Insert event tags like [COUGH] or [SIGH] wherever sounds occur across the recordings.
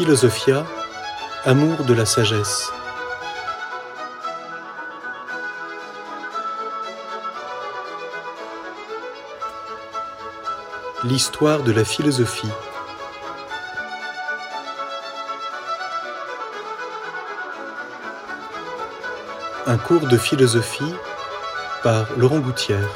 Philosophia, amour de la sagesse. L'histoire de la philosophie. Un cours de philosophie par Laurent Gouttière.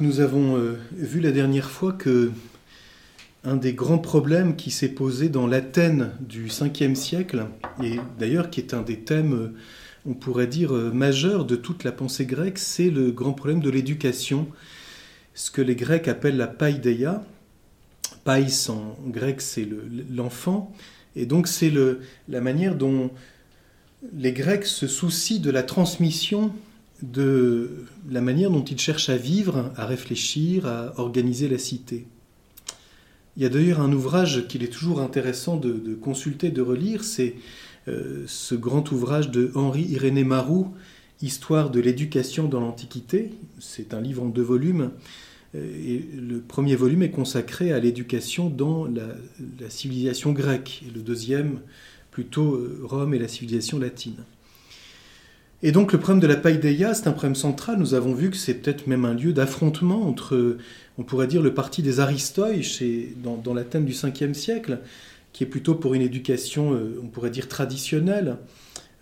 Nous avons euh, vu la dernière fois que un des grands problèmes qui s'est posé dans l'Athènes du 5e siècle, et d'ailleurs qui est un des thèmes, euh, on pourrait dire, euh, majeurs de toute la pensée grecque, c'est le grand problème de l'éducation, ce que les Grecs appellent la paideia. Pais en grec, c'est l'enfant, et donc c'est la manière dont les Grecs se soucient de la transmission de la manière dont ils cherchent à vivre, à réfléchir, à organiser la cité. Il y a d'ailleurs un ouvrage qu'il est toujours intéressant de, consulter, de relire, c'est euh, ce grand ouvrage de Henri Irénée Marou, Histoire de l'éducation dans l'Antiquité. C'est un livre en deux volumes. Euh, et le premier volume est consacré à l'éducation dans la, la, civilisation grecque, et le deuxième plutôt euh, Rome et la civilisation latine. Et donc le problème de la paideia, c'est un problème central. Nous avons vu que c'est peut-être même un lieu d'affrontement entre, on pourrait dire, le parti des Aristoi chez, dans, dans l'Athènes du 5e siècle, qui est plutôt pour une éducation, euh, on pourrait dire, traditionnelle,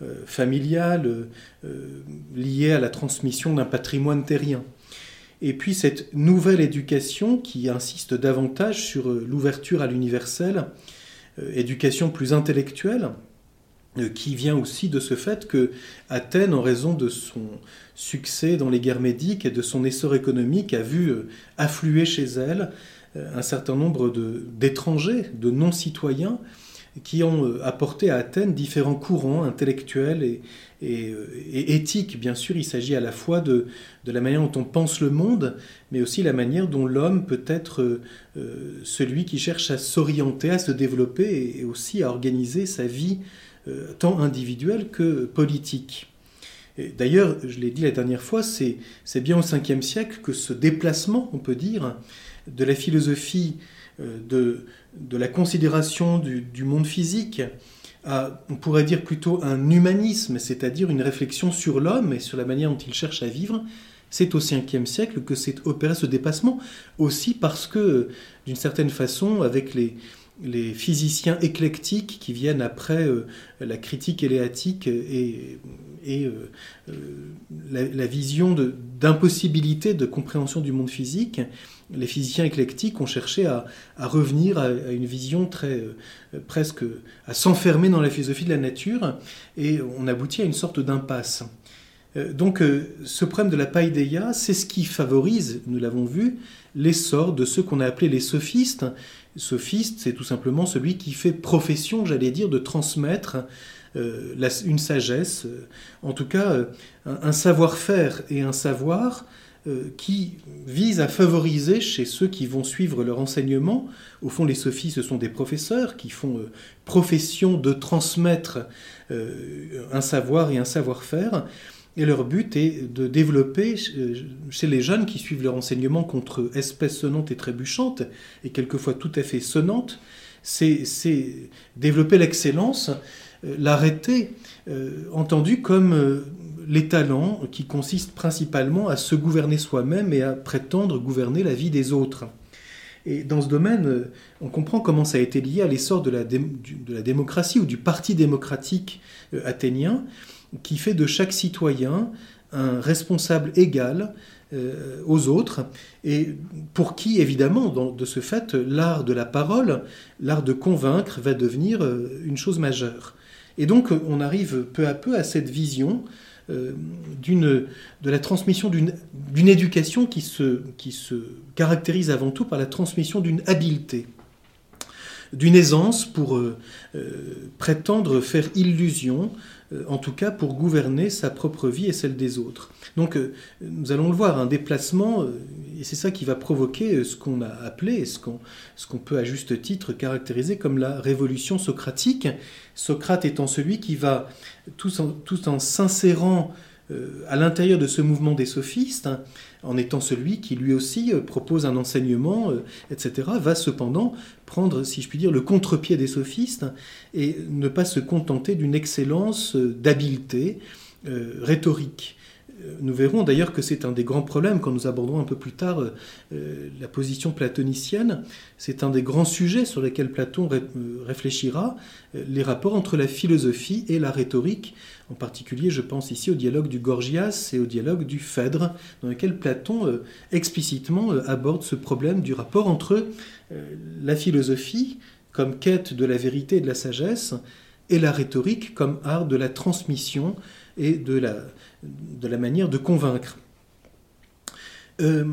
euh, familiale, euh, liée à la transmission d'un patrimoine terrien. Et puis cette nouvelle éducation qui insiste davantage sur l'ouverture à l'universel, éducation plus intellectuelle, qui vient aussi de ce fait que Athènes, en raison de son succès dans les guerres médiques et de son essor économique, a vu euh, affluer chez elle euh, un certain nombre d'étrangers, de, non-citoyens, qui ont apporté à Athènes différents courants intellectuels et, éthiques. Bien sûr, il s'agit à la fois de, de, la manière dont on pense le monde, mais aussi la manière dont l'homme peut être celui qui cherche à s'orienter, à se développer et, aussi à organiser sa vie euh, tant individuelle que politique. D'ailleurs, je l'ai dit la dernière fois, c'est bien au 5e siècle que ce déplacement, on peut dire, de la philosophie, euh, de, de la considération du, monde physique, on pourrait dire plutôt un humanisme, c'est-à-dire une réflexion sur l'homme et sur la manière dont il cherche à vivre, c'est au 5e siècle que s'est opéré ce dépassement, aussi parce que, d'une certaine façon, avec les, les physiciens éclectiques qui viennent après euh, la critique éléatique et, euh, euh, la, vision d'impossibilité de, compréhension du monde physique, les physiciens éclectiques ont cherché à, revenir à, une vision très presque à s'enfermer dans la philosophie de la nature et on aboutit à une sorte d'impasse. Donc ce problème de la païdéia, c'est ce qui favorise, nous l'avons vu, l'essor de ceux qu'on a appelés les sophistes, Sophiste, c'est tout simplement celui qui fait profession, j'allais dire, de transmettre euh, une sagesse, euh, en tout cas euh, un, savoir-faire et un savoir qui vise à favoriser chez ceux qui vont suivre leur enseignement, au fond les sophistes ce sont des professeurs qui font profession de transmettre un savoir et un savoir-faire, et leur but est de développer euh, chez les jeunes qui suivent leur enseignement contre espèces sonnantes et trébuchantes, et quelquefois tout à fait sonnantes, c'est développer l'excellence, euh, l'arrêter, euh, entendu comme les talents qui consistent principalement à se gouverner soi-même et à prétendre gouverner la vie des autres. Et dans ce domaine, on comprend comment ça a été lié à l'essor de, de, la démocratie ou du parti démocratique athénien, qui fait de chaque citoyen un responsable égal euh, aux autres, et pour qui, évidemment, de ce fait, l'art de la parole, l'art de convaincre, va devenir euh, une chose majeure. Et donc, on arrive peu à peu à cette vision euh, de la transmission d'une éducation qui se, qui se caractérise avant tout par la transmission d'une habileté d'une aisance pour prétendre faire illusion en tout cas pour gouverner sa propre vie et celle des autres. Donc euh, nous allons le voir, un déplacement, euh, et c'est ça qui va provoquer ce qu'on a appelé, ce qu'on peut à juste titre caractériser comme la révolution socratique, Socrate étant celui qui va, tout en, tout en s'insérant à l'intérieur de ce mouvement des sophistes, hein, en étant celui qui lui aussi propose un enseignement, etc., va cependant prendre, si je puis dire, le contre-pied des sophistes et ne pas se contenter d'une excellence d'habileté rhétorique. Euh, nous verrons d'ailleurs que c'est un des grands problèmes quand nous aborderons un peu plus tard euh, euh, la position platonicienne. C'est un des grands sujets sur lesquels Platon réfléchira, les rapports entre la philosophie et la rhétorique. En particulier, je pense ici au dialogue du Gorgias et au dialogue du Phèdre, dans lequel Platon explicitement aborde ce problème du rapport entre la philosophie comme quête de la vérité et de la sagesse et la rhétorique comme art de la transmission et de la, de la manière de convaincre. Euh,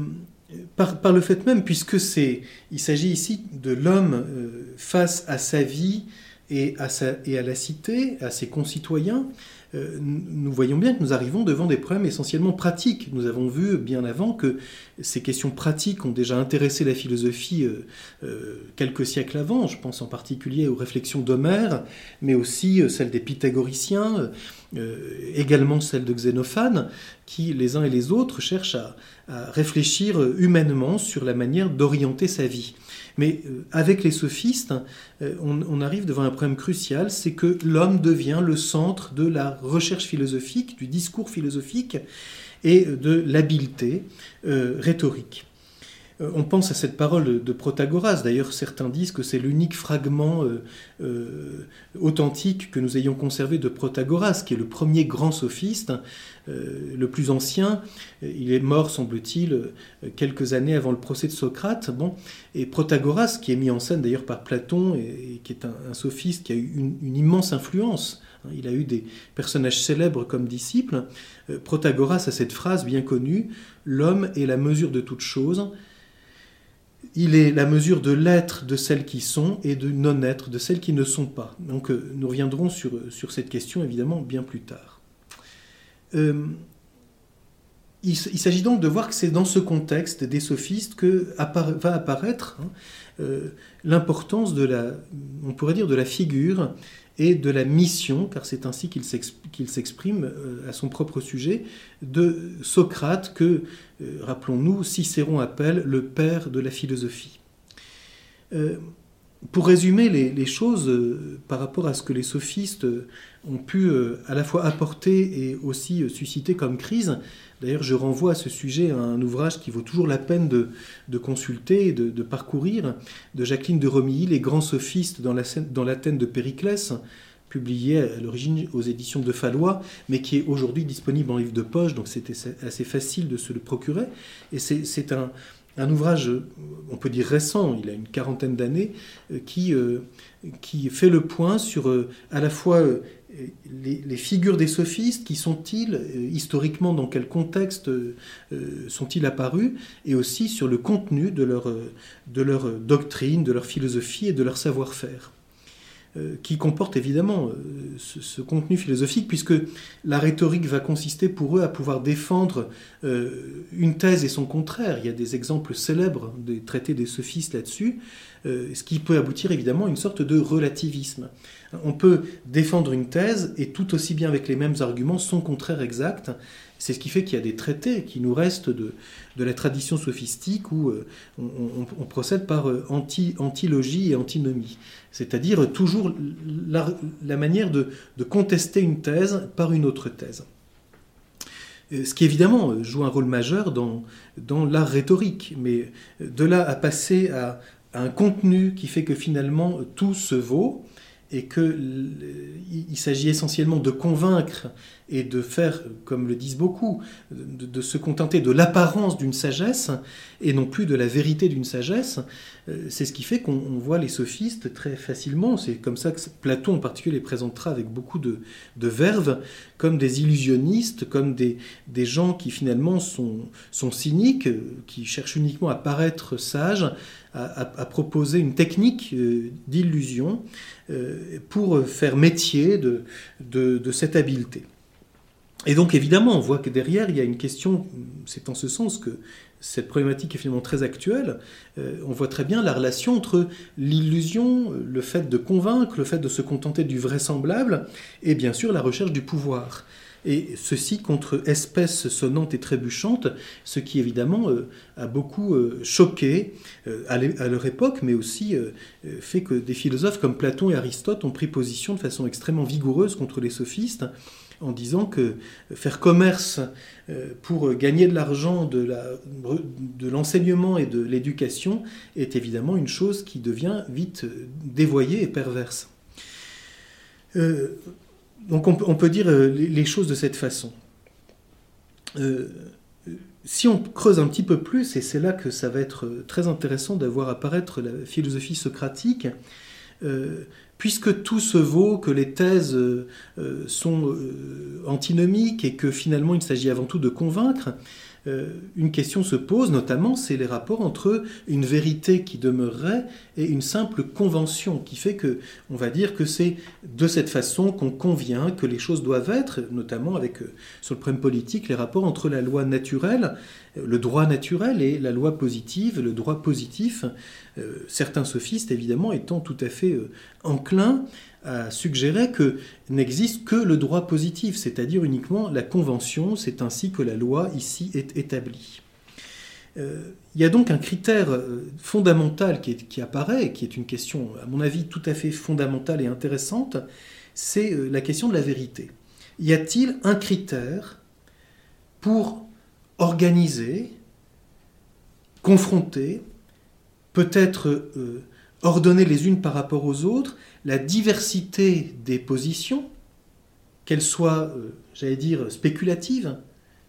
par, le fait même, puisque c'est, il s'agit ici de l'homme euh, face à sa vie et à, sa, et à la cité, à ses concitoyens, euh, nous voyons bien que nous arrivons devant des problèmes essentiellement pratiques. Nous avons vu bien avant que ces questions pratiques ont déjà intéressé la philosophie euh, euh, quelques siècles avant. Je pense en particulier aux réflexions d'Homère, mais aussi celles des pythagoriciens, également celles de Xénophane, qui les uns et les autres cherchent à réfléchir humainement sur la manière d'orienter sa vie. Mais euh, avec les sophistes, euh, on, arrive devant un problème crucial, c'est que l'homme devient le centre de la recherche philosophique, du discours philosophique et de l'habileté euh, rhétorique. Euh, on pense à cette parole de Protagoras. D'ailleurs, certains disent que c'est l'unique fragment euh, euh, authentique que nous ayons conservé de Protagoras, qui est le premier grand sophiste, le plus ancien. Il est mort, semble-t-il, quelques années avant le procès de Socrate. Bon, et Protagoras, qui est mis en scène d'ailleurs par Platon, et, qui est un, sophiste qui a eu une, immense influence. Hein, il a eu des personnages célèbres comme disciples. Protagoras a cette phrase bien connue L'homme est la mesure de toute chose il est la mesure de l'être de celles qui sont et de non-être de celles qui ne sont pas. Donc euh, nous reviendrons sur, sur, cette question évidemment bien plus tard. Euh, il, s'agit donc de voir que c'est dans ce contexte des sophistes que va apparaître hein, euh, l'importance de la, on pourrait dire, de la figure et de la mission, car c'est ainsi qu'il s'exprime euh, à son propre sujet, de Socrate que, euh, rappelons-nous, Cicéron appelle le père de la philosophie. Euh, pour résumer les, choses par rapport à ce que les sophistes ont pu à la fois apporter et aussi susciter comme crise, D'ailleurs, je renvoie à ce sujet à un ouvrage qui vaut toujours la peine de, consulter de, parcourir, de Jacqueline de Romilly, Les grands sophistes dans l'Athènes de Périclès, publié à l'origine aux éditions de Fallois, mais qui est aujourd'hui disponible en livre de poche, donc c'était assez facile de se le procurer. Et c'est un, ouvrage, on peut dire récent, il a une quarantaine d'années, euh, qui, euh, qui fait le point sur euh, à la fois les, figures des sophistes, qui sont-ils euh, historiquement, dans quel contexte euh, sont-ils apparus, et aussi sur le contenu de leur, euh, de leur doctrine, de leur philosophie et de leur savoir-faire qui comporte évidemment ce, contenu philosophique, puisque la rhétorique va consister pour eux à pouvoir défendre une thèse et son contraire. Il y a des exemples célèbres des traités des sophistes là-dessus, ce qui peut aboutir évidemment à une sorte de relativisme. On peut défendre une thèse et tout aussi bien avec les mêmes arguments son contraire exact. C'est ce qui fait qu'il y a des traités qui nous restent de, la tradition sophistique où euh, on, procède par euh, anti, antilogie et antinomie, c'est-à-dire toujours la, manière de, contester une thèse par une autre thèse. Euh, ce qui évidemment joue un rôle majeur dans l'art rhétorique, mais de là à passer à un contenu qui fait que finalement tout se vaut, et qu'il s'agit essentiellement de convaincre et de faire, comme le disent beaucoup, de, se contenter de l'apparence d'une sagesse et non plus de la vérité d'une sagesse. Euh, c'est ce qui fait qu'on voit les sophistes très facilement, c'est comme ça que Platon en particulier les présentera avec beaucoup de, verve, comme des illusionnistes, comme des, des gens qui finalement sont, sont cyniques, qui cherchent uniquement à paraître sages, à, proposer une technique euh, d'illusion euh, pour faire métier de, de cette habileté. Et donc évidemment, on voit que derrière, il y a une question, c'est en ce sens que cette problématique est finalement très actuelle. Euh, on voit très bien la relation entre l'illusion, le fait de convaincre, le fait de se contenter du vraisemblable, et bien sûr la recherche du pouvoir. Et ceci contre espèces sonnantes et trébuchantes, ce qui évidemment a beaucoup choqué à leur époque, mais aussi fait que des philosophes comme Platon et Aristote ont pris position de façon extrêmement vigoureuse contre les sophistes en disant que faire commerce euh, pour gagner de l'argent de l'enseignement et de l'éducation est évidemment une chose qui devient vite dévoyée et perverse. Euh, donc on, peut dire euh, les choses de cette façon. si on creuse un petit peu plus, et c'est là que ça va être très intéressant d'avoir apparaître la philosophie socratique, puisque tout se vaut, que les thèses euh, euh, sont euh, antinomiques et que finalement il s'agit avant tout de convaincre, euh, une question se pose, notamment, c'est les rapports entre une vérité qui demeurerait et une simple convention, qui fait que, on va dire que c'est de cette façon qu'on convient que les choses doivent être, notamment avec, euh, sur le problème politique, les rapports entre la loi naturelle, euh, le droit naturel et la loi positive, le droit positif, certains sophistes, évidemment, étant tout à fait enclins a suggéré que n'existe que le droit positif, c'est-à-dire uniquement la convention, c'est ainsi que la loi ici est établie. Euh, il y a donc un critère euh, fondamental qui, apparaît, qui est une question, à mon avis, tout à fait fondamentale et intéressante, c'est euh, la question de la vérité. Y a-t-il un critère pour organiser, confronter, peut-être ordonner les unes par rapport aux autres, la diversité des positions, qu'elles soient, euh, j'allais dire, spéculatives,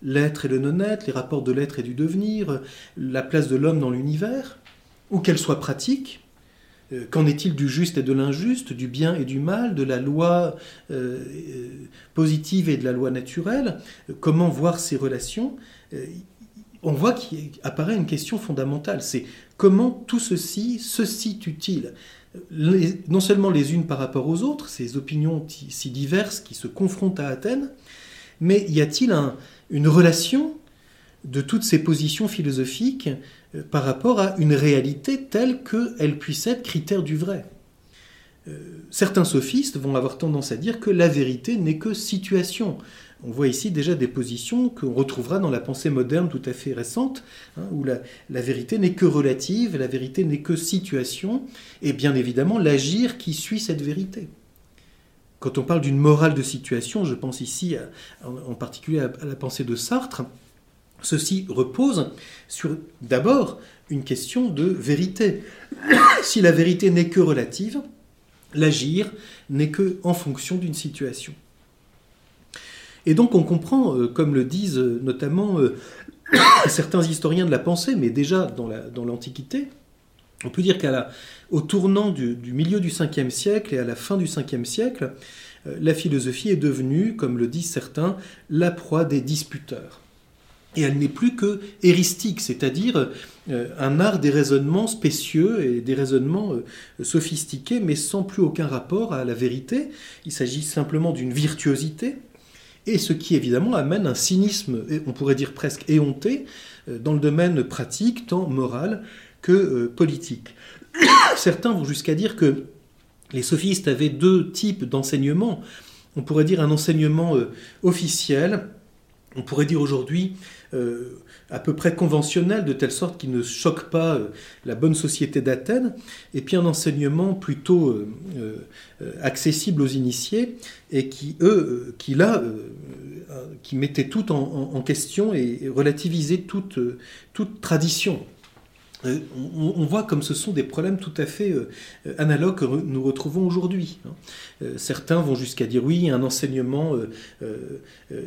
l'être et le non-être, les rapports de l'être et du devenir, la place de l'homme dans l'univers, ou qu'elles soient pratiques, euh, Qu'en est-il du juste et de l'injuste, du bien et du mal, de la loi euh, positive et de la loi naturelle Comment voir ces relations On voit qu'il apparaît une question fondamentale, c'est comment tout ceci se situe-t-il non seulement les unes par rapport aux autres, ces opinions si diverses qui se confrontent à Athènes, mais y a-t-il une relation de toutes ces positions philosophiques euh, par rapport à une réalité telle qu'elle puisse être critère du vrai? Euh, Certains sophistes vont avoir tendance à dire que la vérité n'est que situation. On voit ici déjà des positions qu'on retrouvera dans la pensée moderne tout à fait récente, hein, où la, vérité n'est que relative, la vérité n'est que situation, et bien évidemment l'agir qui suit cette vérité. Quand on parle d'une morale de situation, je pense ici en particulier à la pensée de Sartre, ceci repose sur d'abord une question de vérité. [COUGHS] si la vérité n'est que relative, l'agir n'est que en fonction d'une situation. Et donc on comprend, euh, comme le disent euh, notamment euh, [COUGHS] certains historiens de la pensée, mais déjà dans l'Antiquité, on peut dire qu'au tournant du, milieu du 5e siècle et à la fin du 5e siècle, la philosophie est devenue, comme le disent certains, la proie des disputeurs. Et elle n'est plus que héristique, c'est-à-dire un art des raisonnements spécieux et des raisonnements sophistiqués, mais sans plus aucun rapport à la vérité. Il s'agit simplement d'une virtuosité, et ce qui évidemment amène un cynisme, on pourrait dire presque éhonté, euh, dans le domaine pratique, tant moral que euh, politique. [COUGHS] Certains vont jusqu'à dire que les sophistes avaient deux types d'enseignement. On pourrait dire un enseignement euh, officiel, on pourrait dire aujourd'hui à peu près conventionnel, de telle sorte qu'il ne choque pas euh, la bonne société d'Athènes, et puis un enseignement plutôt euh, euh, accessible aux initiés, et qui, eux, qui là, qui mettait tout en, question et relativisait toute, toute tradition. Euh, on, voit comme ce sont des problèmes tout à fait euh, analogues que nous retrouvons aujourd'hui. Hein. Euh, certains vont jusqu'à dire oui, un enseignement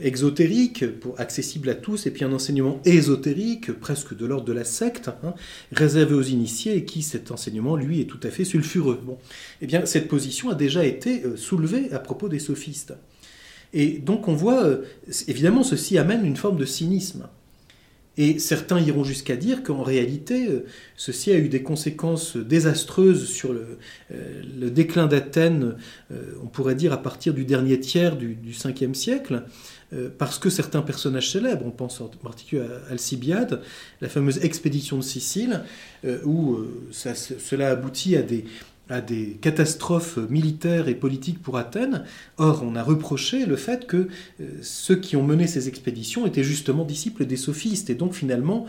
exotérique, pour, accessible à tous, et puis un enseignement ésotérique, presque de l'ordre de la secte, hein, réservé aux initiés, et qui cet enseignement, lui, est tout à fait sulfureux. Bon. Eh bien, cette position a déjà été soulevée à propos des sophistes. Et donc on voit, évidemment, ceci amène une forme de cynisme. Et certains iront jusqu'à dire qu'en réalité, euh, ceci a eu des conséquences désastreuses sur le, euh, déclin d'Athènes, euh, on pourrait dire à partir du dernier tiers du, 5e siècle, parce que certains personnages célèbres, on pense en particulier à Alcibiade, la fameuse expédition de Sicile, où cela aboutit à des, à des catastrophes militaires et politiques pour Athènes. Or, on a reproché le fait que ceux qui ont mené ces expéditions étaient justement disciples des sophistes et donc finalement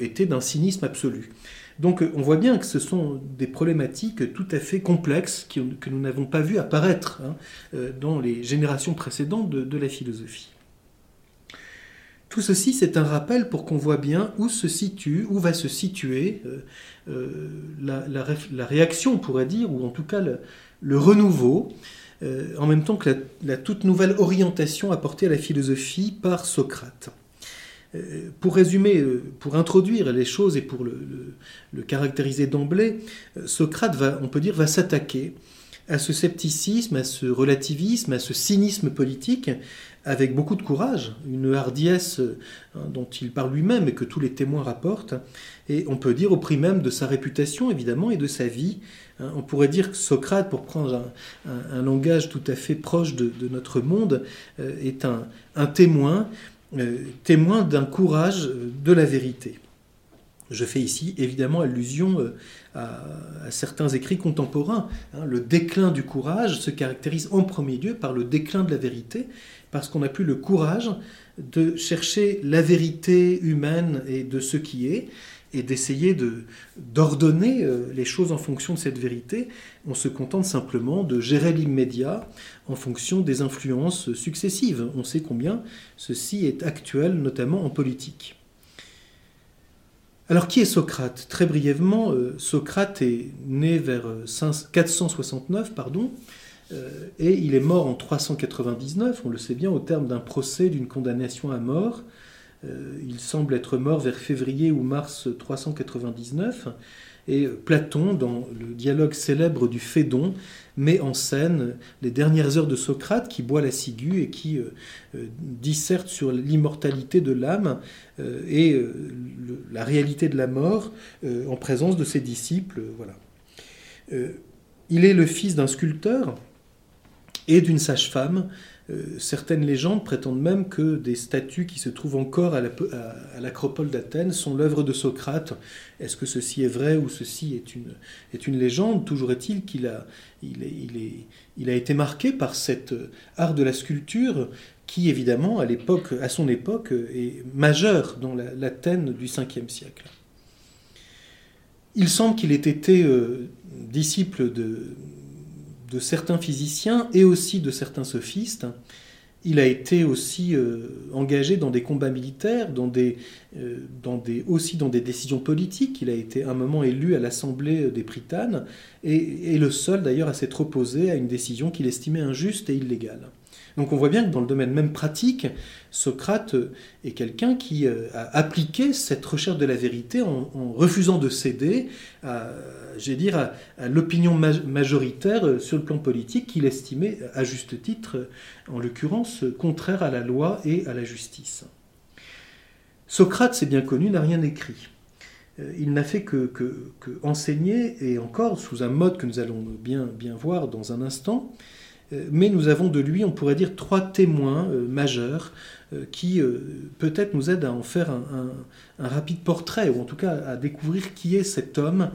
étaient d'un cynisme absolu. Donc on voit bien que ce sont des problématiques tout à fait complexes que nous n'avons pas vu apparaître hein, euh, dans les générations précédentes de, la philosophie. Tout ceci, c'est un rappel pour qu'on voit bien où se situe, où va se situer euh, euh, la, réaction, on pourrait dire, ou en tout cas le, renouveau, en même temps que la toute nouvelle orientation apportée à la philosophie par Socrate. Euh, pour résumer, euh, pour introduire les choses et pour le, caractériser d'emblée, euh, Socrate, va, on peut dire, va s'attaquer à ce scepticisme, à ce relativisme, à ce cynisme politique, avec beaucoup de courage, une hardiesse hein, dont il parle lui-même et que tous les témoins rapportent, et on peut dire au prix même de sa réputation, évidemment, et de sa vie. Hein. On pourrait dire que Socrate, pour prendre un, langage tout à fait proche de, notre monde, est un, un témoin euh, témoin d'un courage de la vérité. Je fais ici évidemment allusion euh, à, certains écrits contemporains. Hein. Le déclin du courage se caractérise en premier lieu par le déclin de la vérité, parce qu'on n'a plus le courage de chercher la vérité humaine et de ce qui est, et d'essayer d'ordonner euh, les choses en fonction de cette vérité. On se contente simplement de gérer l'immédiat en fonction des influences successives. On sait combien ceci est actuel, notamment en politique. Alors qui est Socrate? Très brièvement, euh, Socrate est né vers 469, euh, pardon, et il est mort en 399, on le sait bien, au terme d'un procès, d'une condamnation à mort. Euh, il semble être mort vers février ou mars 399. Et Platon, dans le dialogue célèbre du Phédon, met en scène les dernières heures de Socrate qui boit la ciguë et qui euh, euh, disserte sur l'immortalité de l'âme et la réalité de la mort en présence de ses disciples. Voilà. il est le fils d'un sculpteur et d'une sage-femme euh, certaines légendes prétendent même que des statues qui se trouvent encore à l'acropole d'Athènes sont l'œuvre de Socrate. Est-ce que ceci est vrai ou ceci est une, légende? Toujours est-il qu'il a, été marqué par cet art de la sculpture qui, évidemment, à, son époque, est majeur dans l'Athènes du 5e siècle. Il semble qu'il ait été euh, disciple de, de certains physiciens et aussi de certains sophistes. Il a été aussi euh, engagé dans des combats militaires, dans des, euh, dans des, aussi dans des décisions politiques. Il a été un moment élu à l'Assemblée des Pritanes et, et le seul d'ailleurs à s'être opposé à une décision qu'il estimait injuste et illégale. Donc on voit bien que dans le domaine même pratique, Socrate est quelqu'un qui euh, a appliqué cette recherche de la vérité en, refusant de céder à, l'opinion majoritaire sur le plan politique qu'il estimait à juste titre, en l'occurrence, contraire à la loi et à la justice. Socrate, c'est bien connu, n'a rien écrit. Euh, il n'a fait que, enseigner, et encore sous un mode que nous allons bien, voir dans un instant, euh, mais nous avons de lui, on pourrait dire, trois témoins euh, majeurs euh, qui peut-être nous aident à en faire un, rapide portrait, ou en tout cas à découvrir qui est cet homme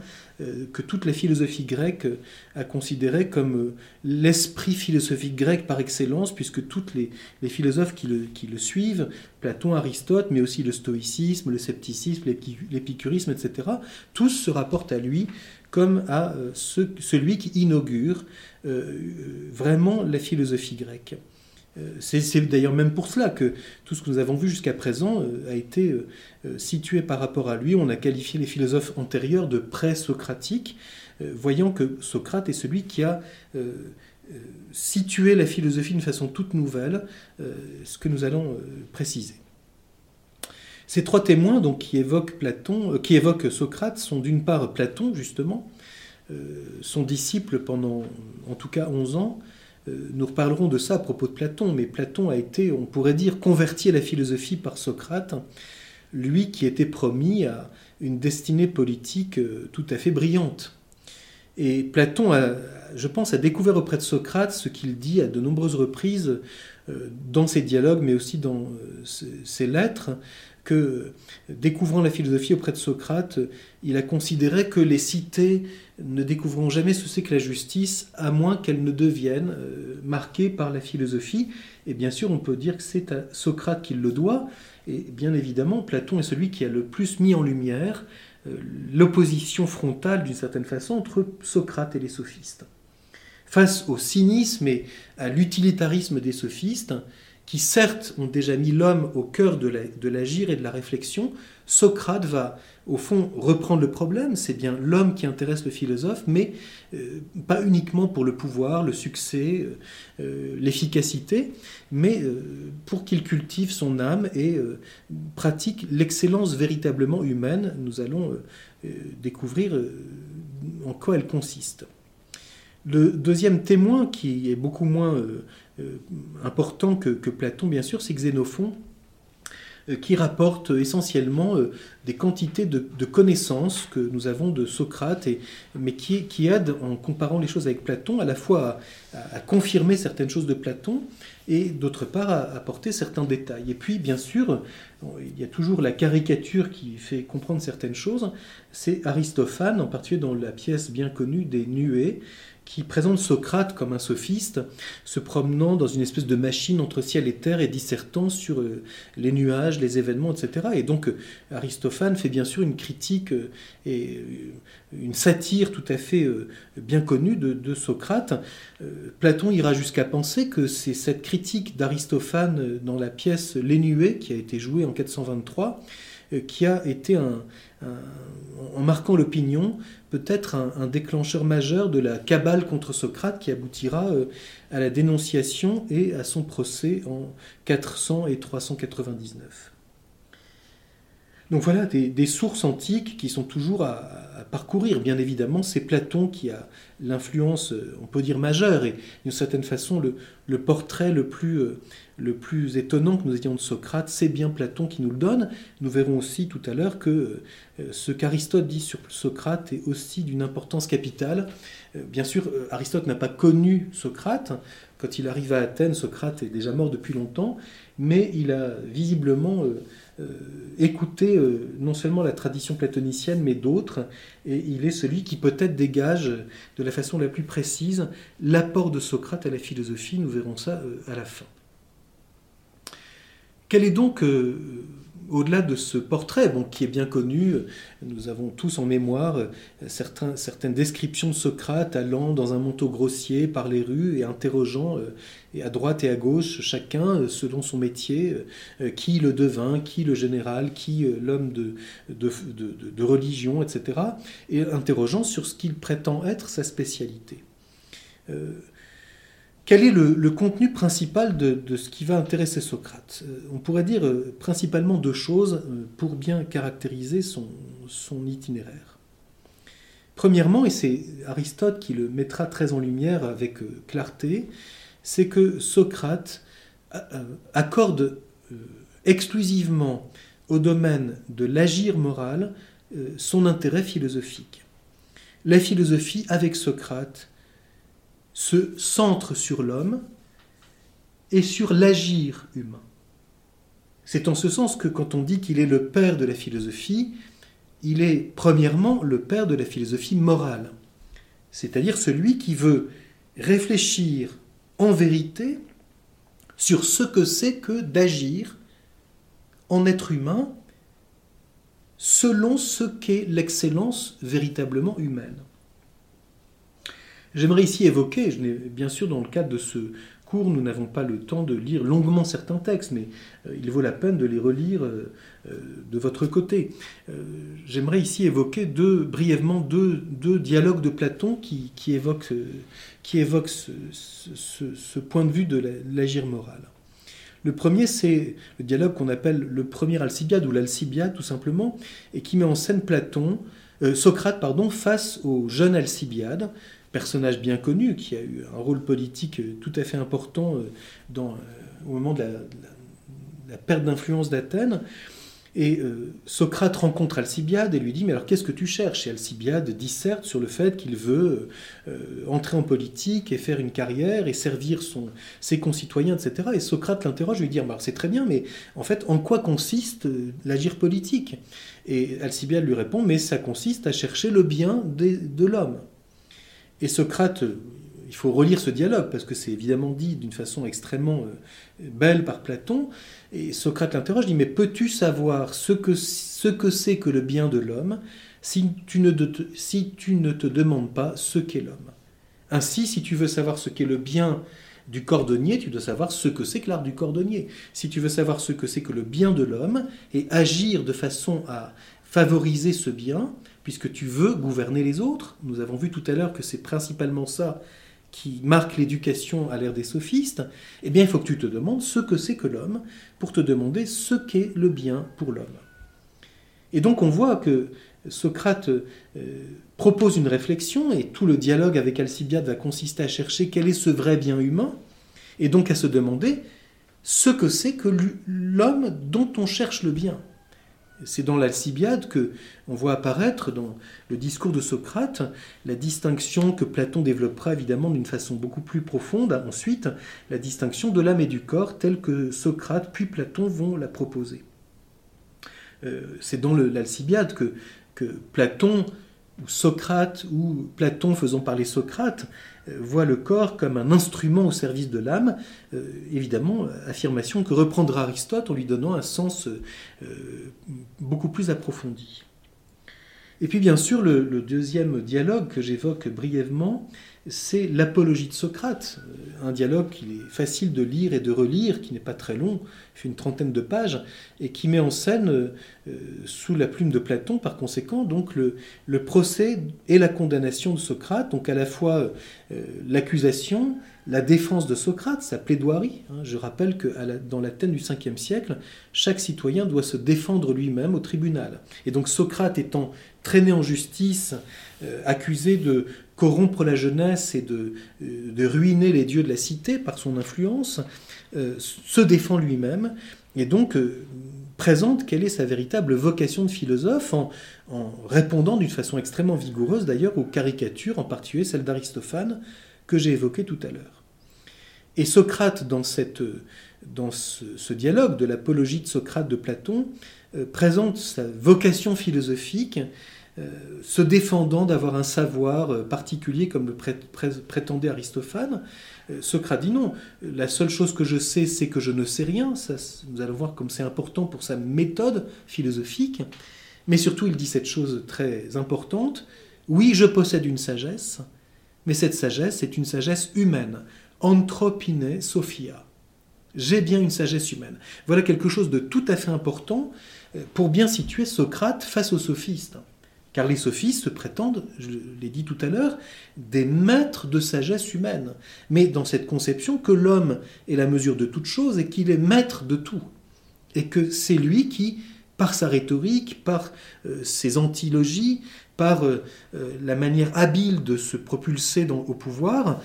que toute la philosophie grecque a considéré comme l'esprit philosophique grec par excellence, puisque tous les, philosophes qui le, suivent, Platon, Aristote, mais aussi le stoïcisme, le scepticisme, l'épicurisme, etc., tous se rapportent à lui comme à celui qui inaugure euh, vraiment la philosophie grecque. Euh, c'est d'ailleurs même pour cela que tout ce que nous avons vu jusqu'à présent euh, a été situé par rapport à lui. On a qualifié les philosophes antérieurs de pré-socratiques, voyant que Socrate est celui qui a situé la philosophie d'une façon toute nouvelle, ce que nous allons préciser. Ces trois témoins donc, qui, évoquent Platon, qui évoquent Socrate sont d'une part Platon, justement, euh, son disciple pendant en tout cas 11 ans. Euh, nous reparlerons de ça à propos de Platon, mais Platon a été, on pourrait dire, converti à la philosophie par Socrate, lui qui était promis à une destinée politique euh, tout à fait brillante. Et Platon, a, je pense, a découvert auprès de Socrate ce qu'il dit à de nombreuses reprises dans ses dialogues, mais aussi dans ses lettres, que, découvrant la philosophie auprès de Socrate, il a considéré que les cités ne découvriront jamais ce c'est que la justice, à moins qu'elles ne deviennent marquées par la philosophie. Et bien sûr, on peut dire que c'est à Socrate qu'il le doit. Et bien évidemment, Platon est celui qui a le plus mis en lumière euh, l'opposition frontale, d'une certaine façon, entre Socrate et les sophistes. Face au cynisme et à l'utilitarisme des sophistes, qui certes ont déjà mis l'homme au cœur de l'agir et de la réflexion, Socrate va au fond reprendre le problème, c'est bien l'homme qui intéresse le philosophe, mais euh, pas uniquement pour le pouvoir, le succès, euh, euh, l'efficacité, mais pour qu'il cultive son âme et pratique l'excellence véritablement humaine. Nous allons découvrir en quoi elle consiste. Le deuxième témoin, qui est beaucoup moins important que, Platon, bien sûr, c'est Xénophon euh, qui rapporte essentiellement euh, des quantités de, connaissances que nous avons de Socrate, mais qui, aident, en comparant les choses avec Platon, à la fois à, confirmer certaines choses de Platon et d'autre part à apporter certains détails. Et puis, bien sûr, il y a toujours la caricature qui fait comprendre certaines choses, c'est Aristophane, en particulier dans la pièce bien connue des Nuées, qui présente Socrate comme un sophiste, se promenant dans une espèce de machine entre ciel et terre et dissertant sur euh, les nuages, les événements, etc. Et donc euh, Aristophane fait bien sûr une critique euh, et une satire tout à fait bien connue de, Socrate. Platon ira jusqu'à penser que c'est cette critique d'Aristophane dans la pièce Les qui a été jouée en 423, qui a été en marquant l'opinion, peut-être un, déclencheur majeur de la cabale contre Socrate qui aboutira euh, à la dénonciation et à son procès en 400 et 399. Donc voilà des, sources antiques qui sont toujours à, parcourir. Bien évidemment, c'est Platon qui a l'influence, euh, on peut dire, majeure et d'une certaine façon le, portrait le plus, euh, le plus étonnant que nous ayons de Socrate, c'est bien Platon qui nous le donne. Nous verrons aussi tout à l'heure que euh, ce qu'Aristote dit sur Socrate est aussi d'une importance capitale. Bien sûr, Aristote n'a pas connu Socrate. Quand il arrive à Athènes, Socrate est déjà mort depuis longtemps, mais il a visiblement écouter euh, non seulement la tradition platonicienne, mais d'autres, et il est celui qui peut-être dégage de la façon la plus précise l'apport de Socrate à la philosophie, nous verrons ça euh, à la fin. Quel est donc au-delà de ce portrait, qui est bien connu, nous avons tous en mémoire euh, certaines descriptions de Socrate allant dans un manteau grossier par les rues et interrogeant euh, à droite et à gauche chacun euh, selon son métier, qui le devin, qui le général, qui l'homme de, religion, etc. Et interrogeant sur ce qu'il prétend être sa spécialité. Quel est le, contenu principal de, ce qui va intéresser Socrate? Euh, On pourrait dire euh, principalement deux choses euh, pour bien caractériser son, itinéraire. Premièrement, et c'est Aristote qui le mettra très en lumière avec clarté, c'est que Socrate accorde exclusivement au domaine de l'agir moral son intérêt philosophique. La philosophie, avec Socrate, se centre sur l'homme et sur l'agir humain. C'est en ce sens que quand on dit qu'il est le père de la philosophie, il est premièrement le père de la philosophie morale, c'est-à-dire celui qui veut réfléchir en vérité sur ce que c'est que d'agir en être humain selon ce qu'est l'excellence véritablement humaine. J'aimerais ici évoquer, bien sûr dans le cadre de ce cours, nous n'avons pas le temps de lire longuement certains textes, mais euh, il vaut la peine de les relire euh, euh, de votre côté. J'aimerais ici évoquer brièvement deux, dialogues de Platon qui, évoquent, ce, point de vue de l'agir moral. Le premier, c'est le dialogue qu'on appelle le premier Alcibiade ou l'Alcibiade tout simplement, et qui met en scène Platon, Socrate pardon, face au jeune Alcibiade, personnage bien connu qui a eu un rôle politique euh, tout à fait important euh, euh, au moment de la, perte d'influence d'Athènes. Et Socrate rencontre Alcibiade et lui dit Mais alors qu'est-ce que tu cherches? Et Alcibiade disserte sur le fait qu'il veut entrer en politique et faire une carrière et servir ses concitoyens, etc. Et Socrate l'interroge, lui dit bah, C'est très bien, mais en fait, en quoi consiste l'agir politique? Et Alcibiade lui répond Mais ça consiste à chercher le bien de l'homme. Et Socrate il faut relire ce dialogue parce que c'est évidemment dit d'une façon extrêmement belle par Platon. Et Socrate l'interroge, dit, mais peux-tu savoir ce que ce que c'est que le bien de l'homme si tu, ne si tu ne te demandes pas ce qu'est l'homme? Ainsi, si tu veux savoir ce qu'est le bien du cordonnier, tu dois savoir ce que c'est que l'art du cordonnier. Si tu veux savoir ce que c'est que le bien de l'homme et agir de façon à favoriser ce bien, puisque tu veux gouverner les autres, nous avons vu tout à l'heure que c'est principalement ça qui marque l'éducation à l'ère des sophistes, eh bien il faut que tu te demandes ce que c'est que l'homme pour te demander ce qu'est le bien pour l'homme. Et donc on voit que Socrate euh, propose une réflexion et tout le dialogue avec Alcibiade va consister à chercher quel est ce vrai bien humain et donc à se demander ce que c'est que l'homme dont on cherche le bien. C'est dans l'Alcibiade que on voit apparaître dans le discours de Socrate la distinction que Platon développera évidemment d'une façon beaucoup plus profonde ensuite, la distinction de l'âme et du corps telle que Socrate puis Platon vont la proposer. Euh, c'est dans l'Alcibiade que, Platon ou Socrate ou Platon faisant parler Socrate voit le corps comme un instrument au service de l'âme, euh, évidemment, affirmation que reprendra Aristote en lui donnant un sens euh, beaucoup plus approfondi. Et puis bien sûr, le deuxième dialogue que j'évoque brièvement, c'est l'apologie de Socrate, euh, un dialogue qu'il est facile de lire et de relire, qui n'est pas très long, fait une trentaine de pages, et qui met en scène, euh, sous la plume de Platon, par conséquent, donc le, procès et la condamnation de Socrate, donc à la fois euh, l'accusation, la défense de Socrate, sa plaidoirie. Hein. je rappelle que dans l'Athènes du 5e siècle, chaque citoyen doit se défendre lui-même au tribunal. Et donc Socrate étant traîné en justice, accusé de corrompre la jeunesse et de, euh, de, ruiner les dieux de la cité par son influence, euh, se défend lui-même et donc euh, présente quelle est sa véritable vocation de philosophe en, répondant d'une façon extrêmement vigoureuse d'ailleurs aux caricatures, en particulier celle d'Aristophane que j'ai évoquée tout à l'heure. Et Socrate, dans, ce, dialogue de l'apologie de Socrate de Platon, présente sa vocation philosophique se défendant d'avoir un savoir euh, particulier comme le prétendait Aristophane, euh, Socrate dit non, la seule chose que je sais, c'est que je ne sais rien. Ça, nous allons voir comme c'est important pour sa méthode philosophique. Mais surtout, il dit cette chose très importante. Oui, je possède une sagesse, mais cette sagesse est une sagesse humaine. Anthropine sophia. J'ai bien une sagesse humaine. Voilà quelque chose de tout à fait important pour bien situer Socrate face aux sophistes. Car les sophistes se prétendent, je l'ai dit tout à l'heure, des maîtres de sagesse humaine. Mais dans cette conception que l'homme est la mesure de toute chose et qu'il est maître de tout. Et que c'est lui qui, par sa rhétorique, par euh, ses antilogies, par euh, euh, la manière habile de se propulser au pouvoir,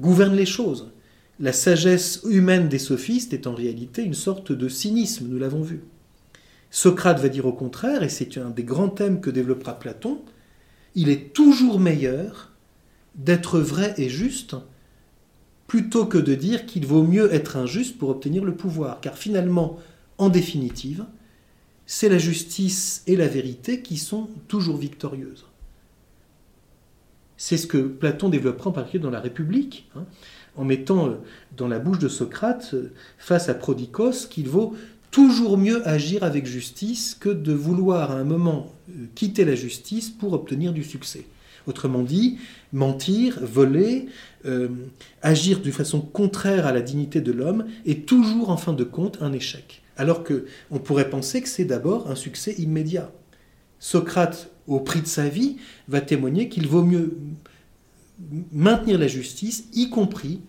gouverne les choses. La sagesse humaine des sophistes est en réalité une sorte de cynisme, nous l'avons vu. Socrate va dire au contraire, et c'est un des grands thèmes que développera Platon, il est toujours meilleur d'être vrai et juste plutôt que de dire qu'il vaut mieux être injuste pour obtenir le pouvoir. Car finalement, en définitive, c'est la justice et la vérité qui sont toujours victorieuses. C'est ce que Platon développera en particulier dans la République, hein, en mettant euh, dans la bouche de Socrate, euh, face à Prodicos, qu'il vaut toujours mieux agir avec justice que de vouloir à un moment euh, quitter la justice pour obtenir du succès. Autrement dit, mentir, voler, euh, agir de façon contraire à la dignité de l'homme est toujours en fin de compte un échec. Alors que on pourrait penser que c'est d'abord un succès immédiat. Socrate, au prix de sa vie, va témoigner qu'il vaut mieux maintenir la justice, y compris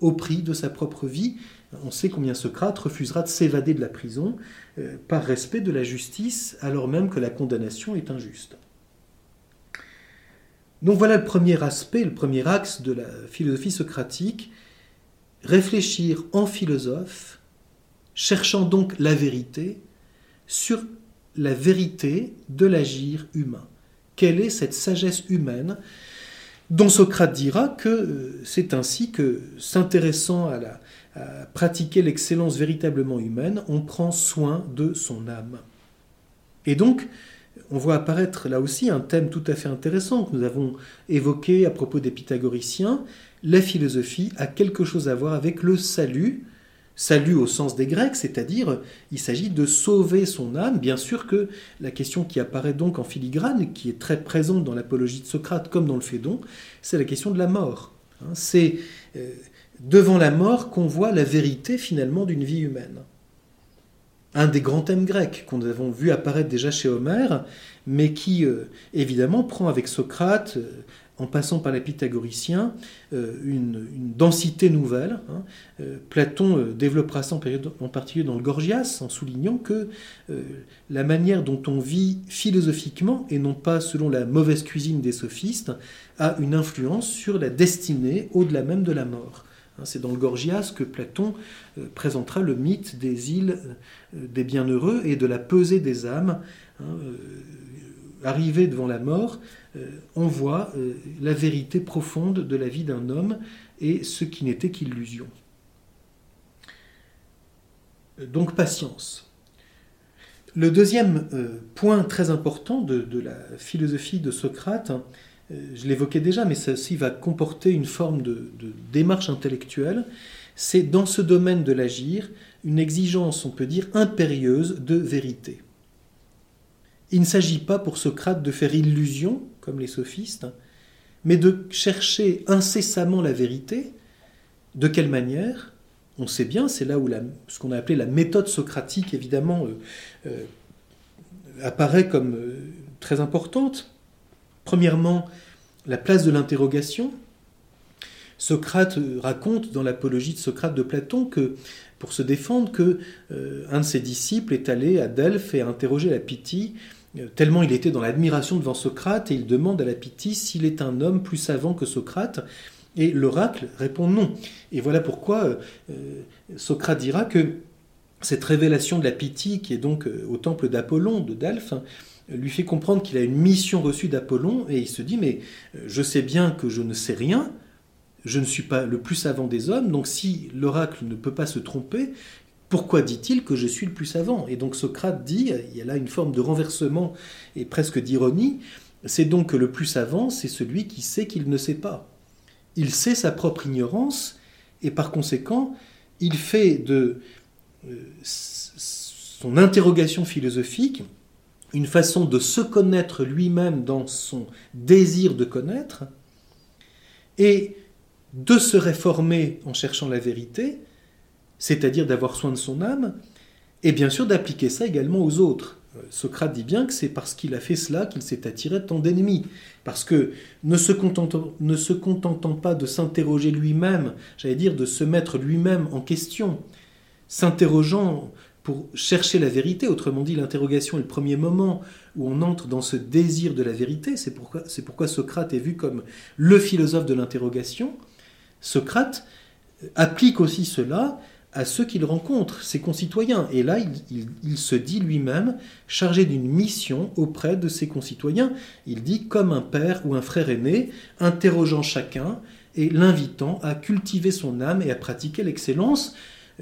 au prix de sa propre vie, on sait combien Socrate refusera de s'évader de la prison euh, par respect de la justice, alors même que la condamnation est injuste. Donc voilà le premier aspect, le premier axe de la philosophie socratique, réfléchir en philosophe, cherchant donc la vérité sur la vérité de l'agir humain. Quelle est cette sagesse humaine dont Socrate dira que euh, c'est ainsi que, s'intéressant à, à pratiquer l'excellence véritablement humaine, on prend soin de son âme. Et donc, on voit apparaître là aussi un thème tout à fait intéressant que nous avons évoqué à propos des pythagoriciens. La philosophie a quelque chose à voir avec le salut, salut au sens des Grecs, c'est-à-dire il s'agit de sauver son âme. Bien sûr que la question qui apparaît donc en filigrane, qui est très présente dans l'apologie de Socrate comme dans le Phédon, c'est la question de la mort. Hein, c'est euh, devant la mort qu'on voit la vérité finalement d'une vie humaine un des grands thèmes grecs qu'on avons vu apparaître déjà chez Homère, mais qui euh, évidemment prend avec Socrate, euh, en passant par les pythagoriciens, euh, une, densité nouvelle. Hein. Platon développera ça en, en, particulier dans le Gorgias, en soulignant que la manière dont on vit philosophiquement, et non pas selon la mauvaise cuisine des sophistes, a une influence sur la destinée au-delà même de la mort. Hein, c'est dans le Gorgias que Platon euh, présentera le mythe des îles euh, des bienheureux et de la pesée des âmes. Hein, euh, arrivé devant la mort, on voit la vérité profonde de la vie d'un homme et ce qui n'était qu'illusion. Donc patience. Le deuxième point très important de, la philosophie de Socrate, euh, je l'évoquais déjà, mais ceci va comporter une forme de, démarche intellectuelle, c'est dans ce domaine de l'agir une exigence, on peut dire, impérieuse de vérité. Il ne s'agit pas pour Socrate de faire illusion, comme les sophistes, mais de chercher incessamment la vérité. De quelle manière? On sait bien, c'est là où ce qu'on a appelé la méthode socratique, évidemment, euh, euh, apparaît comme très importante. Premièrement, la place de l'interrogation. Socrate raconte dans l'apologie de Socrate de Platon que pour se défendre que euh, un de ses disciples est allé à Delphes et a interrogé la Pythie euh, tellement il était dans l'admiration devant Socrate et il demande à la Pythie s'il est un homme plus savant que Socrate. Et l'oracle répond non. Et voilà pourquoi euh, Socrate dira que cette révélation de la Pythie qui est donc au temple d'Apollon de Delphes lui fait comprendre qu'il a une mission reçue d'Apollon et il se dit mais euh, je sais bien que je ne sais rien, je ne suis pas le plus savant des hommes, donc si l'oracle ne peut pas se tromper, pourquoi dit-il que je suis le plus savant? Et donc Socrate dit, il y a là une forme de renversement et presque d'ironie, c'est donc que le plus savant, c'est celui qui sait qu'il ne sait pas. Il sait sa propre ignorance et par conséquent, il fait de euh, son interrogation philosophique une façon de se connaître lui-même dans son désir de connaître, et de se réformer en cherchant la vérité, c'est-à-dire d'avoir soin de son âme, et bien sûr d'appliquer ça également aux autres. Euh, Socrate dit bien que c'est parce qu'il a fait cela qu'il s'est attiré tant d'ennemis. Parce que ne se contentant, ne se contentant pas de s'interroger lui-même, j'allais dire de se mettre lui-même en question, s'interrogeant pour chercher la vérité. Autrement dit, l'interrogation est le premier moment où on entre dans ce désir de la vérité. C'est pourquoi, c'est pourquoi Socrate est vu comme le philosophe de l'interrogation. Socrate applique aussi cela à ceux qu'il rencontre, ses concitoyens. Et là, il, se dit lui-même chargé d'une mission auprès de ses concitoyens. Il dit comme un père ou un frère aîné, interrogeant chacun et l'invitant à cultiver son âme et à pratiquer l'excellence.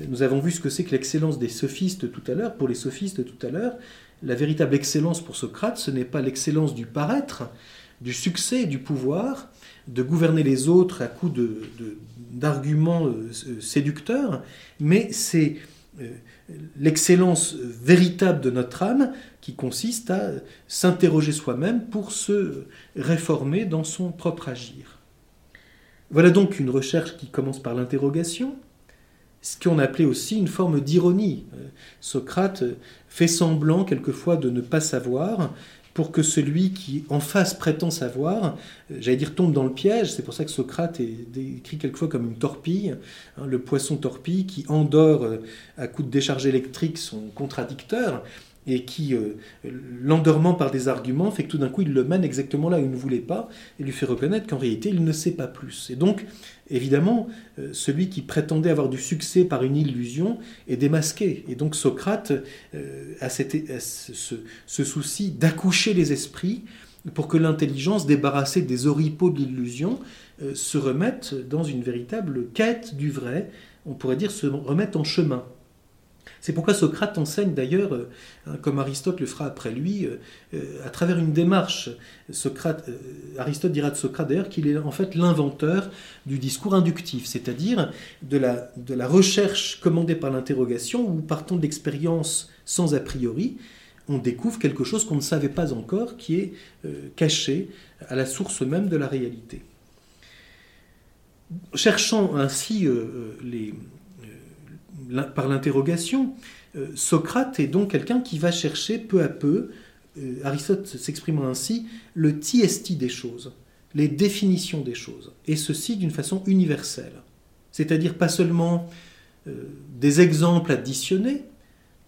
Nous avons vu ce que c'est que l'excellence des sophistes tout à l'heure. Pour les sophistes tout à l'heure, la véritable excellence pour Socrate, ce n'est pas l'excellence du paraître, du succès, du pouvoir, de gouverner les autres à coups d'arguments euh, séducteurs, mais c'est euh, l'excellence véritable de notre âme qui consiste à s'interroger soi-même pour se réformer dans son propre agir. Voilà donc une recherche qui commence par l'interrogation, ce qu'on appelait aussi une forme d'ironie. Euh, Socrate fait semblant quelquefois de ne pas savoir pour que celui qui en face prétend savoir, euh, j'allais dire tombe dans le piège, c'est pour ça que Socrate est décrit quelquefois comme une torpille, hein, le poisson torpille qui endort euh, à coup de décharge électrique son contradicteur, et qui, euh, l'endormant par des arguments, fait que tout d'un coup il le mène exactement là où il ne voulait pas et lui fait reconnaître qu'en réalité il ne sait pas plus. Et donc, évidemment, euh, celui qui prétendait avoir du succès par une illusion est démasqué. Et donc Socrate euh, a, ce, souci d'accoucher les esprits pour que l'intelligence, débarrassée des oripeaux de l'illusion, se remette dans une véritable quête du vrai, on pourrait dire se remette en chemin. C'est pourquoi Socrate enseigne d'ailleurs, euh, comme Aristote le fera après lui, euh, euh, à travers une démarche. Aristote dira de Socrate d'ailleurs qu'il est en fait l'inventeur du discours inductif, c'est-à-dire de la, de la recherche commandée par l'interrogation où partant d'expériences sans a priori, on découvre quelque chose qu'on ne savait pas encore, qui est caché à la source même de la réalité. Cherchant ainsi les, par l'interrogation, euh, Socrate est donc quelqu'un qui va chercher peu à peu, euh, Aristote s'exprimant ainsi, le tiesti des choses, les définitions des choses, et ceci d'une façon universelle. C'est-à-dire pas seulement euh, des exemples additionnés,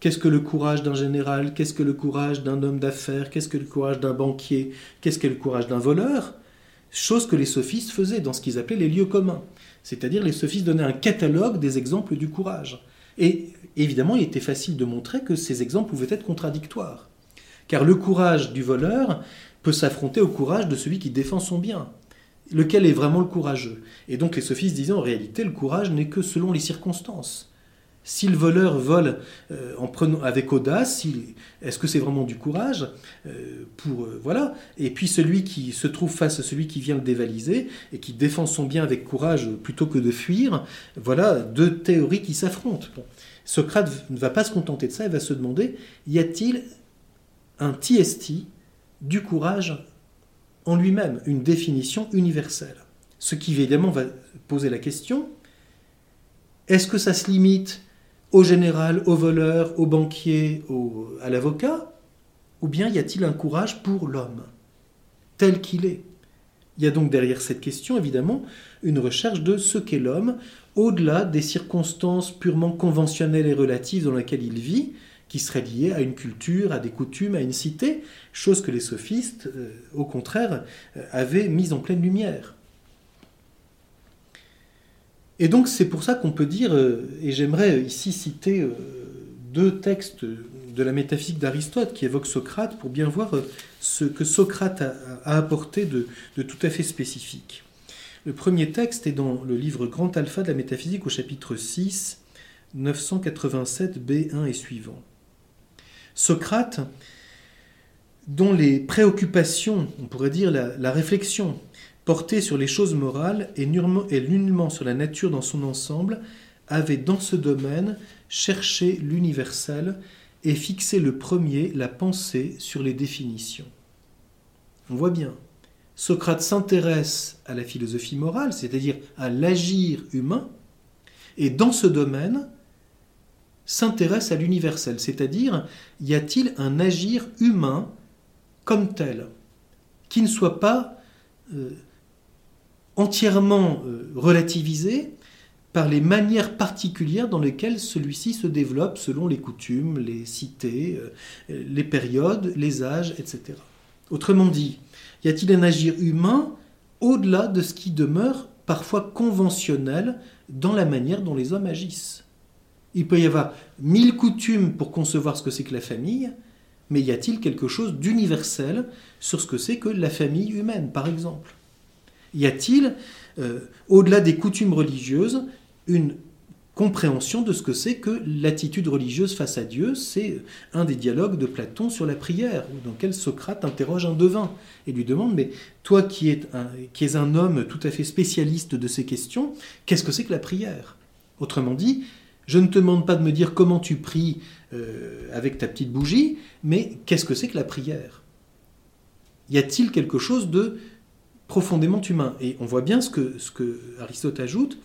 Qu'est-ce que le courage d'un général? Qu'est-ce que le courage d'un homme d'affaires? Qu'est-ce que le courage d'un banquier? Qu'est-ce que le courage d'un voleur? Chose que les sophistes faisaient dans ce qu'ils appelaient les lieux communs. C'est-à-dire les sophistes donnaient un catalogue des exemples du courage. Et évidemment, il était facile de montrer que ces exemples pouvaient être contradictoires. Car le courage du voleur peut s'affronter au courage de celui qui défend son bien. Lequel est vraiment le courageux? Et donc les sophistes disaient en réalité, le courage n'est que selon les circonstances. Si le voleur vole euh, en prenant, avec audace, est-ce que c'est vraiment du courage euh, pour euh, voilà. Et puis celui qui se trouve face à celui qui vient le dévaliser et qui défend son bien avec courage plutôt que de fuir, voilà deux théories qui s'affrontent. Socrate ne va pas se contenter de ça, il va se demander y a-t-il un tiesti du courage en lui-même, une définition universelle? Ce qui évidemment va poser la question est-ce que ça se limite au général, au voleur, au banquier, à l'avocat Ou bien y a-t-il un courage pour l'homme, tel qu'il est? Il y a donc derrière cette question, évidemment, une recherche de ce qu'est l'homme, au-delà des circonstances purement conventionnelles et relatives dans lesquelles il vit, qui seraient liées à une culture, à des coutumes, à une cité, chose que les sophistes, euh, au contraire, euh, avaient mise en pleine lumière. Et donc c'est pour ça qu'on peut dire, euh, et j'aimerais ici citer euh, deux textes de la métaphysique d'Aristote qui évoquent Socrate pour bien voir euh, ce que Socrate a, apporté de, tout à fait spécifique. Le premier texte est dans le livre Grand Alpha de la métaphysique au chapitre 6, 987 B1 et suivant. Socrate, dont les préoccupations, on pourrait dire la réflexion, porté sur les choses morales et nullement sur la nature dans son ensemble, avait dans ce domaine cherché l'universel et fixé le premier la pensée sur les définitions. On voit bien, Socrate s'intéresse à la philosophie morale, c'est-à-dire à l'agir humain, et dans ce domaine s'intéresse à l'universel, c'est-à-dire y a-t-il un agir humain comme tel, qui ne soit pas euh, entièrement euh, relativisé par les manières particulières dans lesquelles celui-ci se développe selon les coutumes, les cités, euh, les périodes, les âges, etc. Autrement dit, y a-t-il un agir humain au-delà de ce qui demeure parfois conventionnel dans la manière dont les hommes agissent? Il peut y avoir mille coutumes pour concevoir ce que c'est que la famille, mais y a-t-il quelque chose d'universel sur ce que c'est que la famille humaine, par exemple? Y a-t-il, euh, au-delà des coutumes religieuses, une compréhension de ce que c'est que l'attitude religieuse face à Dieu? C'est un des dialogues de Platon sur la prière, dans lequel Socrate interroge un devin et lui demande, mais toi qui es un, qui es un homme tout à fait spécialiste de ces questions, qu'est-ce que c'est que la prière? Autrement dit, je ne te demande pas de me dire comment tu pries euh, avec ta petite bougie, mais qu'est-ce que c'est que la prière? Y a-t-il quelque chose de profondément humain. Et on voit bien ce que, Aristote ajoute.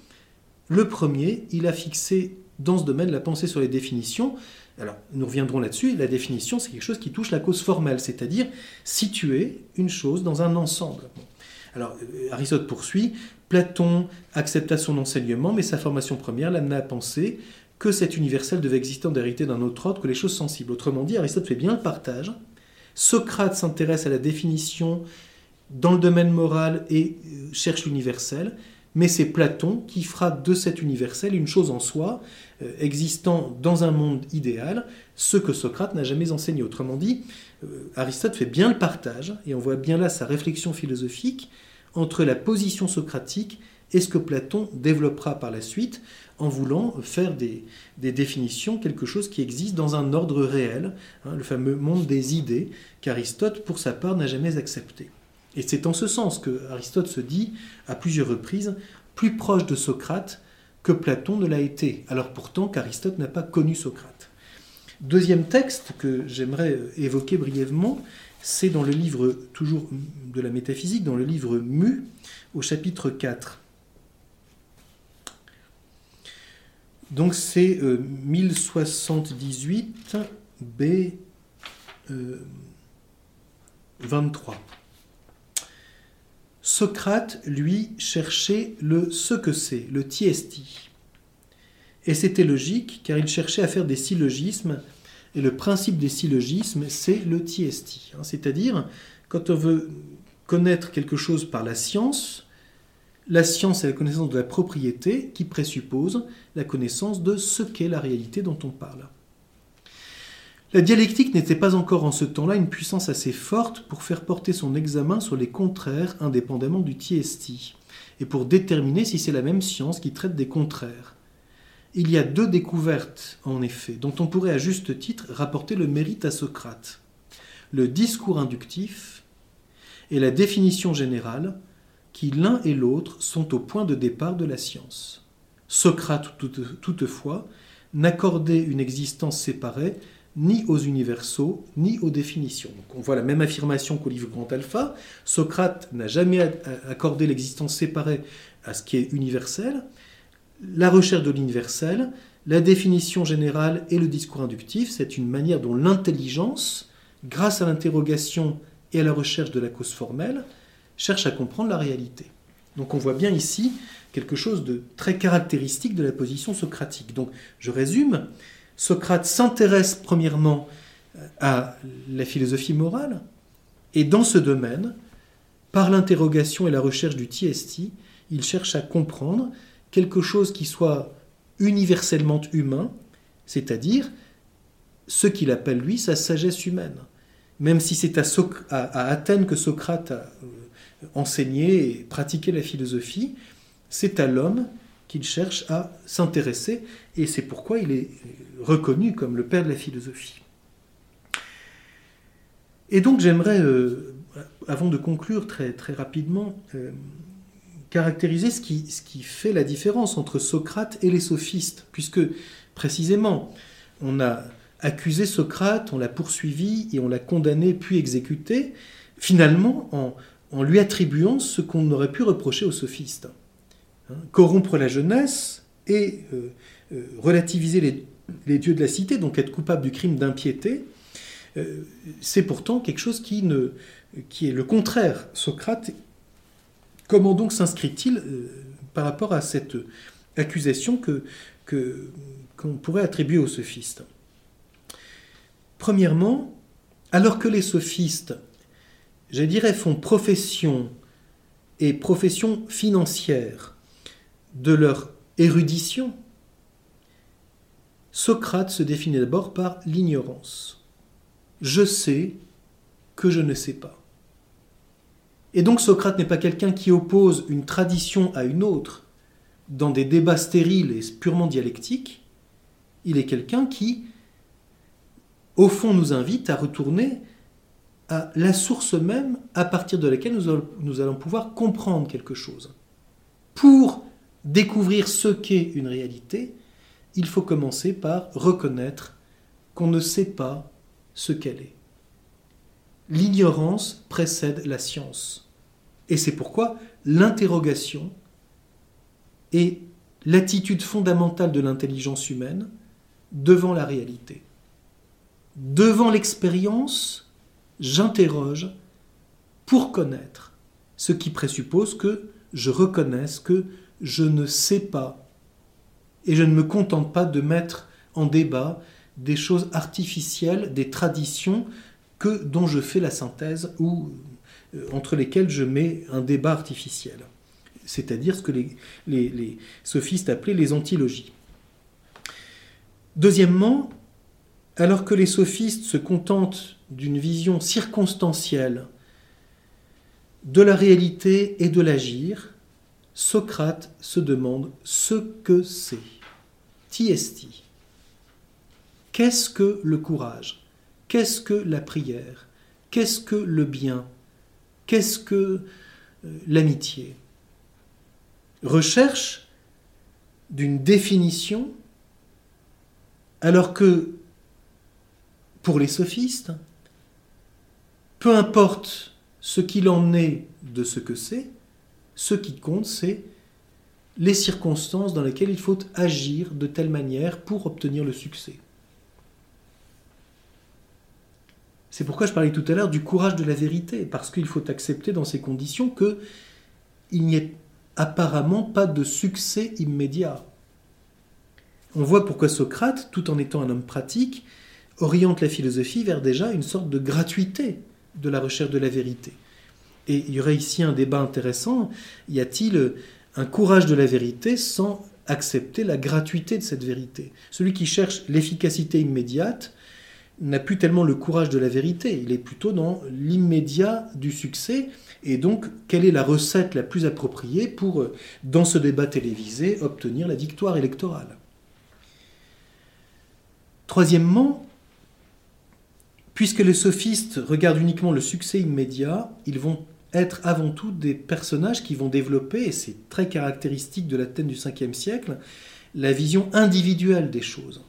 Le premier, il a fixé dans ce domaine la pensée sur les définitions. Alors, nous reviendrons là-dessus. La définition, c'est quelque chose qui touche la cause formelle, c'est-à-dire situer une chose dans un ensemble. Alors, euh, Aristote poursuit. Platon accepta son enseignement, mais sa formation première l'amena à penser que cet universel devait exister en vérité d'un autre ordre que les choses sensibles. Autrement dit, Aristote fait bien le partage. Socrate s'intéresse à la définition dans le domaine moral et euh, cherche l'universel, mais c'est Platon qui fera de cet universel une chose en soi, euh, existant dans un monde idéal, ce que Socrate n'a jamais enseigné. Autrement dit, euh, Aristote fait bien le partage, et on voit bien là sa réflexion philosophique entre la position socratique et ce que Platon développera par la suite en voulant faire des, définitions, quelque chose qui existe dans un ordre réel, hein, le fameux monde des idées qu'Aristote, pour sa part, n'a jamais accepté. Et c'est en ce sens que Aristote se dit, à plusieurs reprises, plus proche de Socrate que Platon ne l'a été, alors pourtant qu'Aristote n'a pas connu Socrate. Deuxième texte que j'aimerais évoquer brièvement, c'est dans le livre, toujours de la métaphysique, dans le livre Mu, au chapitre 4. Donc c'est 1078 B 23. Socrate, lui, cherchait le ce que c'est, le tiesti. Et c'était logique, car il cherchait à faire des syllogismes, et le principe des syllogismes, c'est le tiesti. Hein. C'est-à-dire, quand on veut connaître quelque chose par la science, la science est la connaissance de la propriété qui présuppose la connaissance de ce qu'est la réalité dont on parle. La dialectique n'était pas encore en ce temps-là une puissance assez forte pour faire porter son examen sur les contraires indépendamment du tiesti, et pour déterminer si c'est la même science qui traite des contraires. Il y a deux découvertes, en effet, dont on pourrait à juste titre rapporter le mérite à Socrate. Le discours inductif et la définition générale, qui l'un et l'autre sont au point de départ de la science. Socrate, toutefois, n'accordait une existence séparée ni aux universaux, ni aux définitions. on voit la même affirmation qu'au livre Grand Alpha. Socrate n'a jamais accordé l'existence séparée à ce qui est universel. La recherche de l'universel, la définition générale et le discours inductif, c'est une manière dont l'intelligence, grâce à l'interrogation et à la recherche de la cause formelle, cherche à comprendre la réalité. Donc on voit bien ici quelque chose de très caractéristique de la position socratique. Donc je résume, Socrate s'intéresse premièrement euh, à la philosophie morale, et dans ce domaine, par l'interrogation et la recherche du tiesti, il cherche à comprendre quelque chose qui soit universellement humain, c'est-à-dire ce qu'il appelle lui sa sagesse humaine. Même si c'est à, Athènes que Socrate a euh, enseigné et pratiqué la philosophie, c'est à l'homme qu'il cherche à s'intéresser, et c'est pourquoi il est reconnu comme le père de la philosophie. Et donc j'aimerais, euh, avant de conclure très, très rapidement, euh, caractériser ce qui, fait la différence entre Socrate et les sophistes, puisque précisément, on a accusé Socrate, on l'a poursuivi et on l'a condamné puis exécuté, finalement en, en lui attribuant ce qu'on aurait pu reprocher aux sophistes. Hein, corrompre la jeunesse et euh, euh, relativiser les, dieux de la cité, donc être coupable du crime d'impiété, euh, c'est pourtant quelque chose qui, est le contraire. Socrate, comment donc s'inscrit-il par rapport à cette accusation qu'on pourrait attribuer aux sophistes Premièrement, alors que les sophistes, je dirais, font profession et profession financière de leur érudition, Socrate se définit d'abord par l'ignorance. Je sais que je ne sais pas. Et donc Socrate n'est pas quelqu'un qui oppose une tradition à une autre dans des débats stériles et purement dialectiques. Il est quelqu'un qui, au fond, nous invite à retourner à la source même à partir de laquelle nous allons pouvoir comprendre quelque chose. Pour découvrir ce qu'est une réalité, il faut commencer par reconnaître qu'on ne sait pas ce qu'elle est. L'ignorance précède la science. Et c'est pourquoi l'interrogation est l'attitude fondamentale de l'intelligence humaine devant la réalité. Devant l'expérience, j'interroge pour connaître, ce qui présuppose que je reconnaisse que je ne sais pas et je ne me contente pas de mettre en débat des choses artificielles, des traditions que, dont je fais la synthèse ou euh, entre lesquelles je mets un débat artificiel, c'est-à-dire ce que les, les sophistes appelaient les antilogies. Deuxièmement, alors que les sophistes se contentent d'une vision circonstancielle de la réalité et de l'agir, Socrate se demande ce que c'est. Tiesti. Qu'est-ce que le courage? Qu'est-ce que la prière? Qu'est-ce que le bien? Qu'est-ce que euh, l'amitié? Recherche d'une définition alors que pour les sophistes, peu importe ce qu'il en est de ce que c'est, ce qui compte, c'est les circonstances dans lesquelles il faut agir de telle manière pour obtenir le succès. C'est pourquoi je parlais tout à l'heure du courage de la vérité, parce qu'il faut accepter dans ces conditions que il n'y ait apparemment pas de succès immédiat. On voit pourquoi Socrate, tout en étant un homme pratique, oriente la philosophie vers déjà une sorte de gratuité de la recherche de la vérité. Et il y aurait ici un débat intéressant. Y a-t-il un courage de la vérité sans accepter la gratuité de cette vérité? Celui qui cherche l'efficacité immédiate n'a plus tellement le courage de la vérité, il est plutôt dans l'immédiat du succès. Et donc, quelle est la recette la plus appropriée pour, dans ce débat télévisé, obtenir la victoire électorale? Troisièmement, puisque les sophistes regardent uniquement le succès immédiat, ils vont être avant tout des personnages qui vont développer, et c'est très caractéristique de l'Athènes du 5e siècle, la vision individuelle des choses.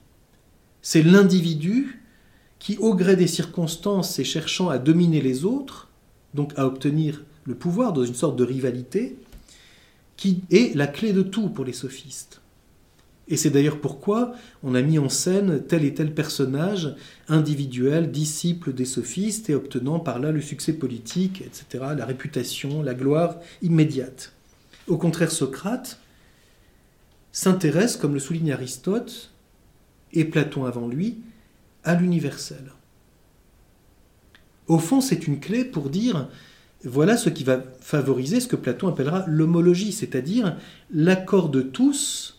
C'est l'individu qui, au gré des circonstances et cherchant à dominer les autres, donc à obtenir le pouvoir dans une sorte de rivalité, qui est la clé de tout pour les sophistes. Et c'est d'ailleurs pourquoi on a mis en scène tel et tel personnage individuel, disciple des sophistes, et obtenant par là le succès politique, etc., la réputation, la gloire immédiate. Au contraire, Socrate s'intéresse, comme le souligne Aristote, et Platon avant lui, à l'universel. Au fond, c'est une clé pour dire voilà ce qui va favoriser ce que Platon appellera l'homologie, c'est-à-dire l'accord de tous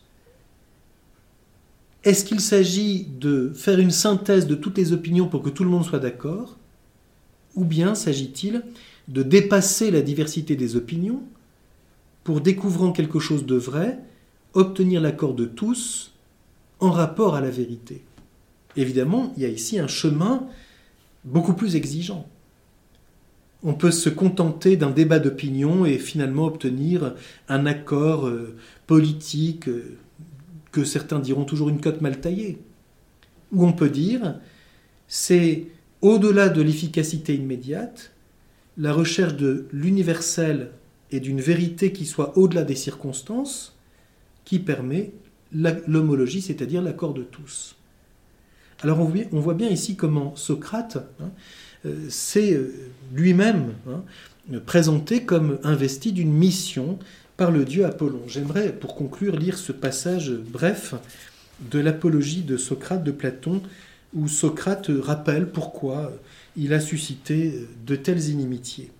est-ce qu'il s'agit de faire une synthèse de toutes les opinions pour que tout le monde soit d'accord Ou bien s'agit-il de dépasser la diversité des opinions pour, découvrant quelque chose de vrai, obtenir l'accord de tous en rapport à la vérité? Évidemment, il y a ici un chemin beaucoup plus exigeant. On peut se contenter d'un débat d'opinion et finalement obtenir un accord euh, politique euh, que certains diront toujours une cote mal taillée, où on peut dire c'est au-delà de l'efficacité immédiate, la recherche de l'universel et d'une vérité qui soit au-delà des circonstances, qui permet l'homologie, c'est-à-dire l'accord de tous. Alors on voit bien ici comment Socrate hein, euh, s'est euh, lui-même hein, présenté comme investi d'une mission par le dieu Apollon. J'aimerais, pour conclure, lire ce passage bref de l'apologie de Socrate de Platon, où Socrate rappelle pourquoi il a suscité de telles inimitiés.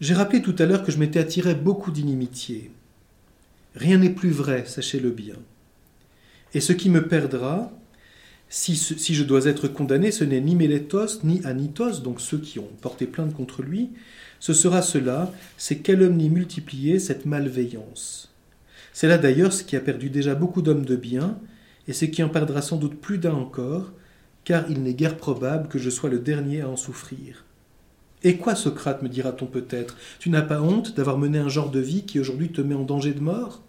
J'ai rappelé tout à l'heure que je m'étais attiré beaucoup d'inimitiés. Rien n'est plus vrai, sachez-le bien. Et ce qui me perdra, si, je dois être condamné, ce n'est ni Mélétos ni Anitos, donc ceux qui ont porté plainte contre lui, ce sera cela, c'est calomnie multipliée, cette malveillance. C'est là d'ailleurs ce qui a perdu déjà beaucoup d'hommes de bien, et ce qui en perdra sans doute plus d'un encore, car il n'est guère probable que je sois le dernier à en souffrir. Et quoi, Socrate, me dira-t-on peut-être? Tu n'as pas honte d'avoir mené un genre de vie qui aujourd'hui te met en danger de mort?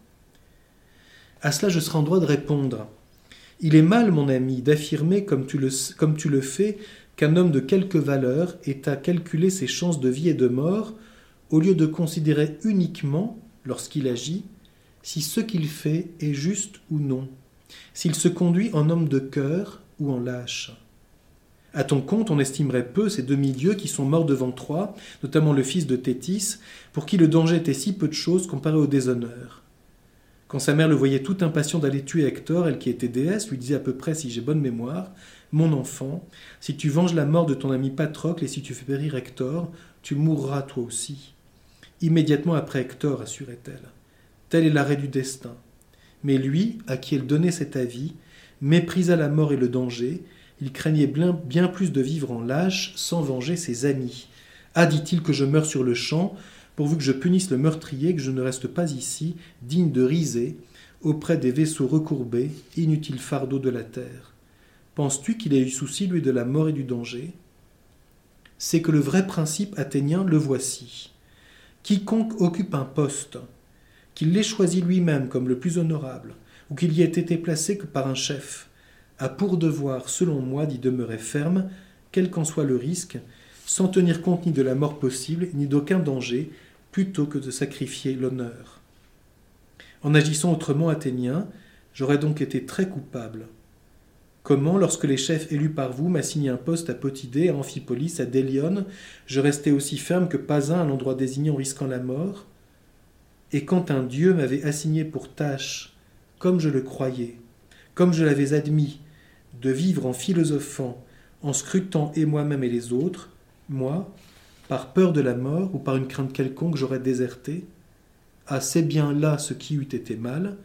À cela, je serai en droit de répondre. Il est mal, mon ami, d'affirmer, comme, tu le, fais, qu'un homme de quelque valeur est à calculer ses chances de vie et de mort, au lieu de considérer uniquement, lorsqu'il agit, si ce qu'il fait est juste ou non, s'il se conduit en homme de cœur ou en lâche. À ton compte, on estimerait peu ces demi-dieux qui sont morts devant Troie, notamment le fils de Thétis, pour qui le danger était si peu de choses comparé au déshonneur. Quand sa mère le voyait tout impatient d'aller tuer Hector, elle qui était déesse, lui disait à peu près, si j'ai bonne mémoire, Mon enfant, si tu venges la mort de ton ami Patrocle et si tu fais périr Hector, tu mourras toi aussi. Immédiatement après Hector, assurait-elle. Tel est l'arrêt du destin. Mais lui, à qui elle donnait cet avis, méprisa la mort et le danger, il craignait bien, plus de vivre en lâche sans venger ses amis. Ah, dit-il, que je meure sur le champ, pourvu que je punisse le meurtrier, que je ne reste pas ici, digne de riser, auprès des vaisseaux recourbés, inutile fardeau de la terre. Penses-tu qu'il ait eu souci, lui, de la mort et du danger? C'est que le vrai principe athénien, le voici. Quiconque occupe un poste, qu'il l'ait choisi lui-même comme le plus honorable, ou qu'il y ait été placé que par un chef, a pour devoir, selon moi, d'y demeurer ferme, quel qu'en soit le risque, sans tenir compte ni de la mort possible, ni d'aucun danger, plutôt que de sacrifier l'honneur. En agissant autrement athénien, j'aurais donc été très coupable. Comment, lorsque les chefs élus par vous m'assignaient un poste à Potidée, à Amphipolis, à Délione, je restais aussi ferme que pas un à l'endroit désigné en risquant la mort? Et quand un Dieu m'avait assigné pour tâche, comme je le croyais, comme je l'avais admis, de vivre en philosophant, en scrutant et moi-même et les autres, moi, par peur de la mort ou par une crainte quelconque, j'aurais déserté. Ah, c'est bien là ce qui eût été mal,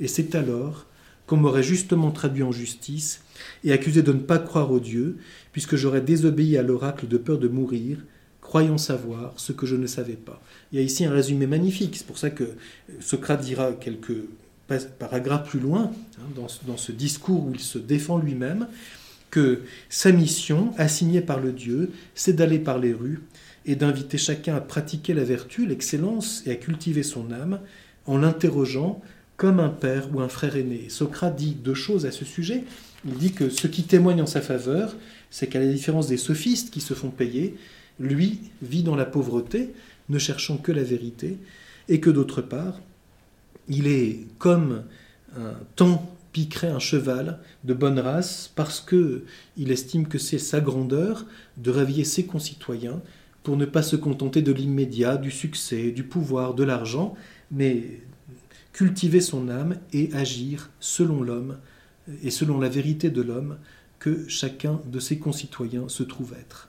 et c'est alors qu'on m'aurait justement traduit en justice et accusé de ne pas croire au Dieu, puisque j'aurais désobéi à l'oracle de peur de mourir, croyant savoir ce que je ne savais pas. Il y a ici un résumé magnifique, c'est pour ça que Socrate dira quelques paragraphe plus loin, hein, dans, ce discours où il se défend lui-même, que sa mission, assignée par le Dieu, c'est d'aller par les rues et d'inviter chacun à pratiquer la vertu, l'excellence et à cultiver son âme en l'interrogeant comme un père ou un frère aîné. Socrate dit deux choses à ce sujet. Il dit que ce qui témoigne en sa faveur, c'est qu'à la différence des sophistes qui se font payer, lui vit dans la pauvreté, ne cherchant que la vérité, et que d'autre part, il est comme un temps piquerait un cheval de bonne race parce que il estime que c'est sa grandeur de réveiller ses concitoyens pour ne pas se contenter de l'immédiat, du succès, du pouvoir, de l'argent, mais cultiver son âme et agir selon l'homme et selon la vérité de l'homme que chacun de ses concitoyens se trouve être.